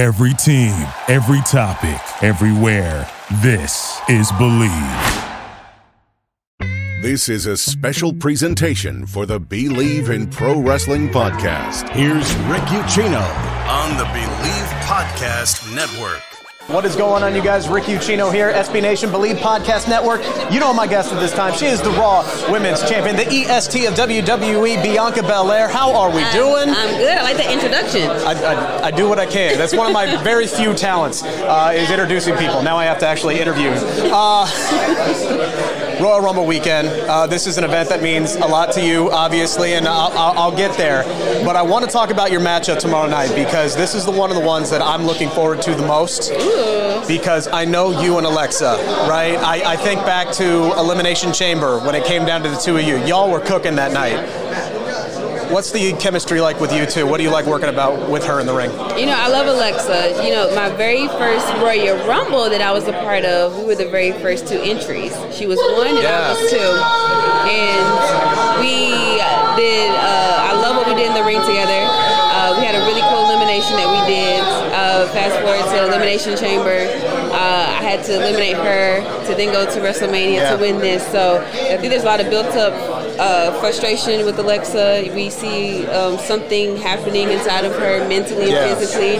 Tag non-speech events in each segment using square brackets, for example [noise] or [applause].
Every team, every topic, everywhere. This is Bleav. This is a special presentation for the Bleav in Pro Wrestling podcast. Here's Rick Ucchino on the Bleav Podcast Network. What is going on, you guys? Rick Ucchino here, SB Nation Bleav Podcast Network. You know my guest at this time. She is the Raw Women's Champion, the EST of WWE, Bianca Belair. How are we doing? I'm good. I like the introduction. I, I, I do what I can. That's one of my very few talents, uh, is introducing people. Now I have to actually interview. Uh, [laughs] Royal Rumble weekend. Uh, this is an event that means a lot to you, obviously, and I'll, I'll, I'll get there. But I want to talk about your matchup tomorrow night because this is the one of the ones that I'm looking forward to the most. Because I know you and Alexa, right? I, I think back to Elimination Chamber when it came down to the two of you. Y'all were cooking that night. What's the chemistry like with you two? What do you like working about with her in the ring? You know, I love Alexa. You know, my very first Royal Rumble that I was a part of, we were the very first two entries. She was one and Yeah. I was two. And we did, Elimination Chamber. Uh, I had to eliminate her to then go to WrestleMania Yeah. to win this. So I think there's a lot of built up uh, frustration with Alexa. We see um, something happening inside of her mentally and Yeah. physically.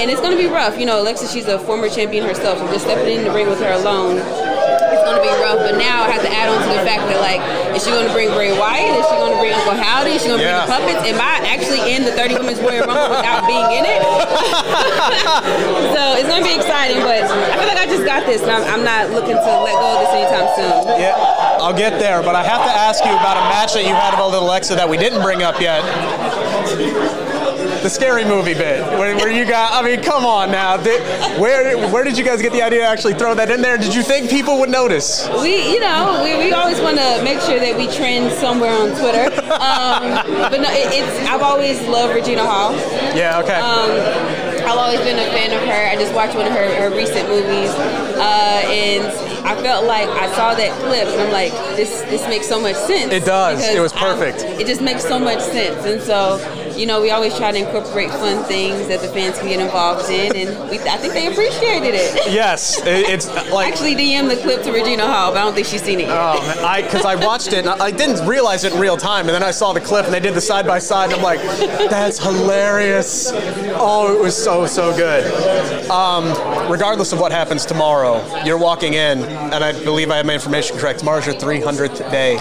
And it's going to be rough. You know, Alexa, she's a former champion herself. So just stepping in the ring with her alone, it's going to be rough. But now I have to add on to the fact that, like, is she going to bring Bray Wyatt? Is she going to bring Uncle Howdy? Is she going to Yeah. bring the puppets? Am I actually in the 30 Women's Royal Rumble without being in it? [laughs] so it's going to be exciting. But I feel like I just got this. And I'm, I'm not looking to let go of this anytime soon. Yeah, I'll get there, but I have to ask you about a match that you had with Little Alexa that we didn't bring up yet. The scary movie bit, where, where you got, I mean, come on now. Did, where, where did you guys get the idea to actually throw that in there? Did you think people would notice? We, you know, we always want to make sure that we trend somewhere on Twitter. Um, but no, it, it's I've always loved Regina Hall. Yeah, okay. Um, I've always been a fan of her. I just watched one of her, her recent movies, uh, and I felt like I saw that clip, and I'm like, this this makes so much sense. It does. It was I'm- perfect. it just makes so much sense, and so. You know, we always try to incorporate fun things that the fans can get involved in, and we, I think they appreciated it. [laughs] yes, it, it's like. Actually, DM the clip to Regina Hall, but I don't think she's seen it yet. Oh, man, I because I watched it and I I didn't realize it in real time, and then I saw the clip and they did the side by side, and I'm like, that's hilarious. Oh, it was so so good. Um, regardless of what happens tomorrow, you're walking in, and I believe I have my information correct. Tomorrow's your 300th day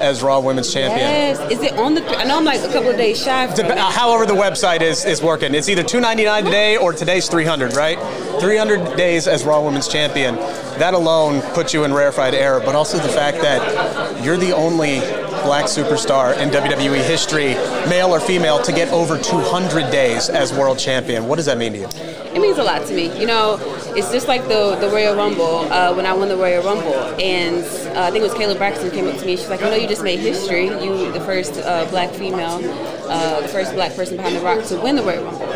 as Raw Women's Champion. Yes. Is it on the? I know I'm like a couple of days shy. Dep- however the website is is working. It's either 299 today or today's 300, right? 300 days as Raw Women's Champion. That alone puts you in rarefied air, but also the fact that you're the only black superstar in WWE history, male or female, to get over 200 days as world champion. What does that mean to you? It means a lot to me. You know, it's just like the the Royal Rumble uh, when I won the Royal Rumble, and uh, I think it was Kayla Braxton came up to me. She's like, "You know, you just made history. You the first uh, black female, uh, the first black person behind the Rock to win the Royal Rumble."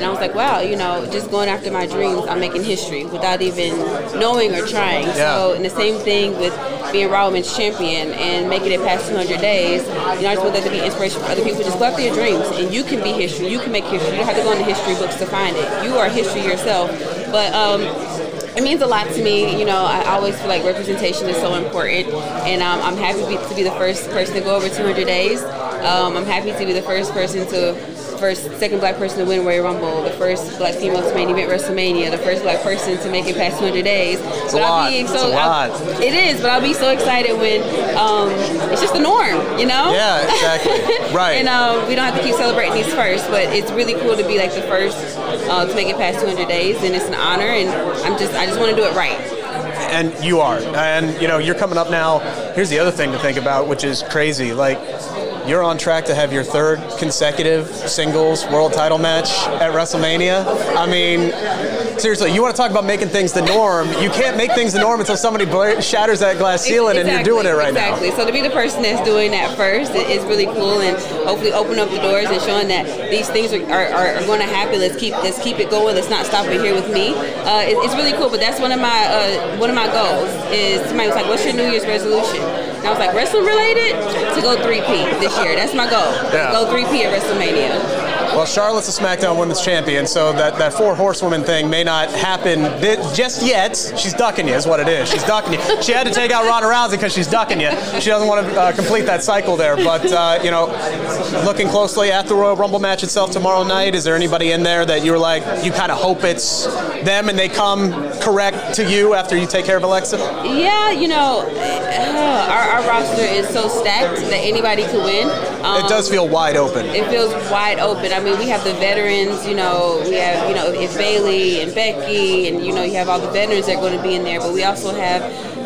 And I was like, "Wow, you know, just going after my dreams, I'm making history without even knowing or trying." Yeah. So, and the same thing with being Raw Women's Champion and making it past 200 days. You know, I just want that to be inspiration for other people. Just go after your dreams, and you can be history. You can make history. You don't have to go into history books to find it. You are history yourself. But um, it means a lot to me. You know, I always feel like representation is so important, and um, I'm happy to be, to be the first person to go over 200 days. Um, I'm happy to be the first person to, first, second black person to win Royal Rumble, the first black female to main event WrestleMania, the first black person to make it past 200 days. It's a lot. It's a lot. I'll- it is, but I'll be so excited when um, it's just the norm, you know? Yeah, exactly. [laughs] Right. and um, we don't have to keep celebrating these first, but it's really cool to be like the first uh, to make it past 200 days, and it's an honor. And I'm just, I just want to do it right. and you are and you know you're coming up now here's the other thing to think about which is crazy like you're on track to have your third consecutive singles world title match at WrestleMania. I mean, seriously, you want to talk about making things the norm? You can't make things the norm until somebody shatters that glass ceiling, and you're doing it right now. exactly. So to be the person that's doing that first is really cool, and hopefully open up the doors and showing that these things are, are, are, are going to happen. Let's keep let's keep it going. Let's not stop it here with me. Uh, it, it's really cool. But that's one of my uh, one of my goals. Is somebody was like, "What's your New Year's resolution?" And I was like, "Wrestling related to go three P this year. That's my goal. Yeah. Go three P at WrestleMania." Well, Charlotte's a SmackDown Women's Champion, so that, that four horsewoman thing may not happen just yet. She's ducking you, is what it is. She's ducking you. She had to take out Ronda Rousey because she's ducking you. She doesn't want to uh, complete that cycle there. But, uh, you know, looking closely at the Royal Rumble match itself tomorrow night, is there anybody in there that you were like, you kind of hope it's them and they come correct to you after you take care of Alexa? Yeah, you know, uh, [laughs] our, our, roster is so stacked that anybody could win. Um, it does feel wide open. It feels wide open. I mean, we have the veterans, you know, we have, you know, if Bayley and Becky, and, you know, you have all the veterans that are going to be in there, but we also have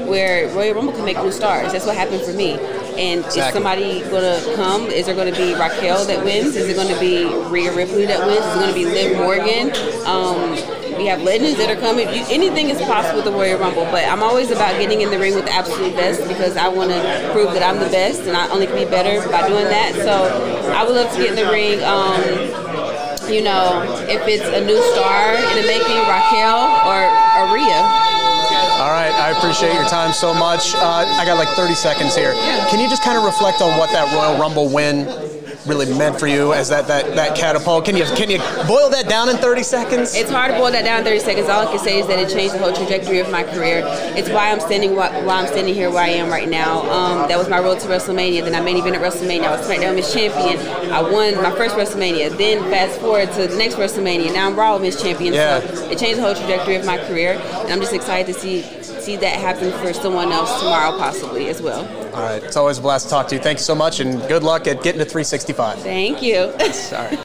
where Royal Rumble can make new stars. That's what happened for me. And exactly. is somebody going to come? Is there going to be Raquel that wins? Is it going to be Rhea Ripley that wins? Is it going to be Liv Morgan? Um, we have legends that are coming. Anything is possible with the Royal Rumble, but I'm always about getting in the ring with the absolute best because I want to prove that I'm the best and I only can be better by doing that. So I would love to get in the ring. Um, you know, if it's a new star in the making, Raquel or, Aria. All right, I appreciate your time so much. Uh, I got like 30 seconds here. Can you just kind of reflect on what that Royal Rumble win really meant for you as that, that, that catapult? Can you can you boil that down in 30 seconds? It's hard to boil that down in 30 seconds. All I can say is that it changed the whole trajectory of my career. It's why I'm standing why, I'm standing here where I am right now. Um, that was my road to WrestleMania. Then I main at WrestleMania. I was SmackDown Women's Champion. I won my first WrestleMania. Then fast forward to the next WrestleMania. Now I'm Raw Miss Champion. Yeah. So it changed the whole trajectory of my career, and I'm just excited to see see that happen for someone else tomorrow, possibly as well. All right. It's always a blast to talk to you. Thank you so much, and good luck at getting to 365. Thank you. [laughs] Sorry.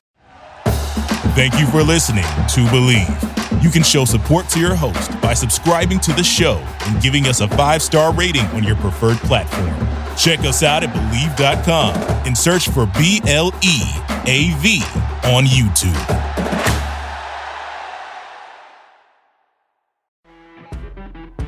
Thank you for listening to Bleav. You can show support to your host by subscribing to the show and giving us a five star rating on your preferred platform. Check us out at Bleav.com and search for B L E A V on YouTube.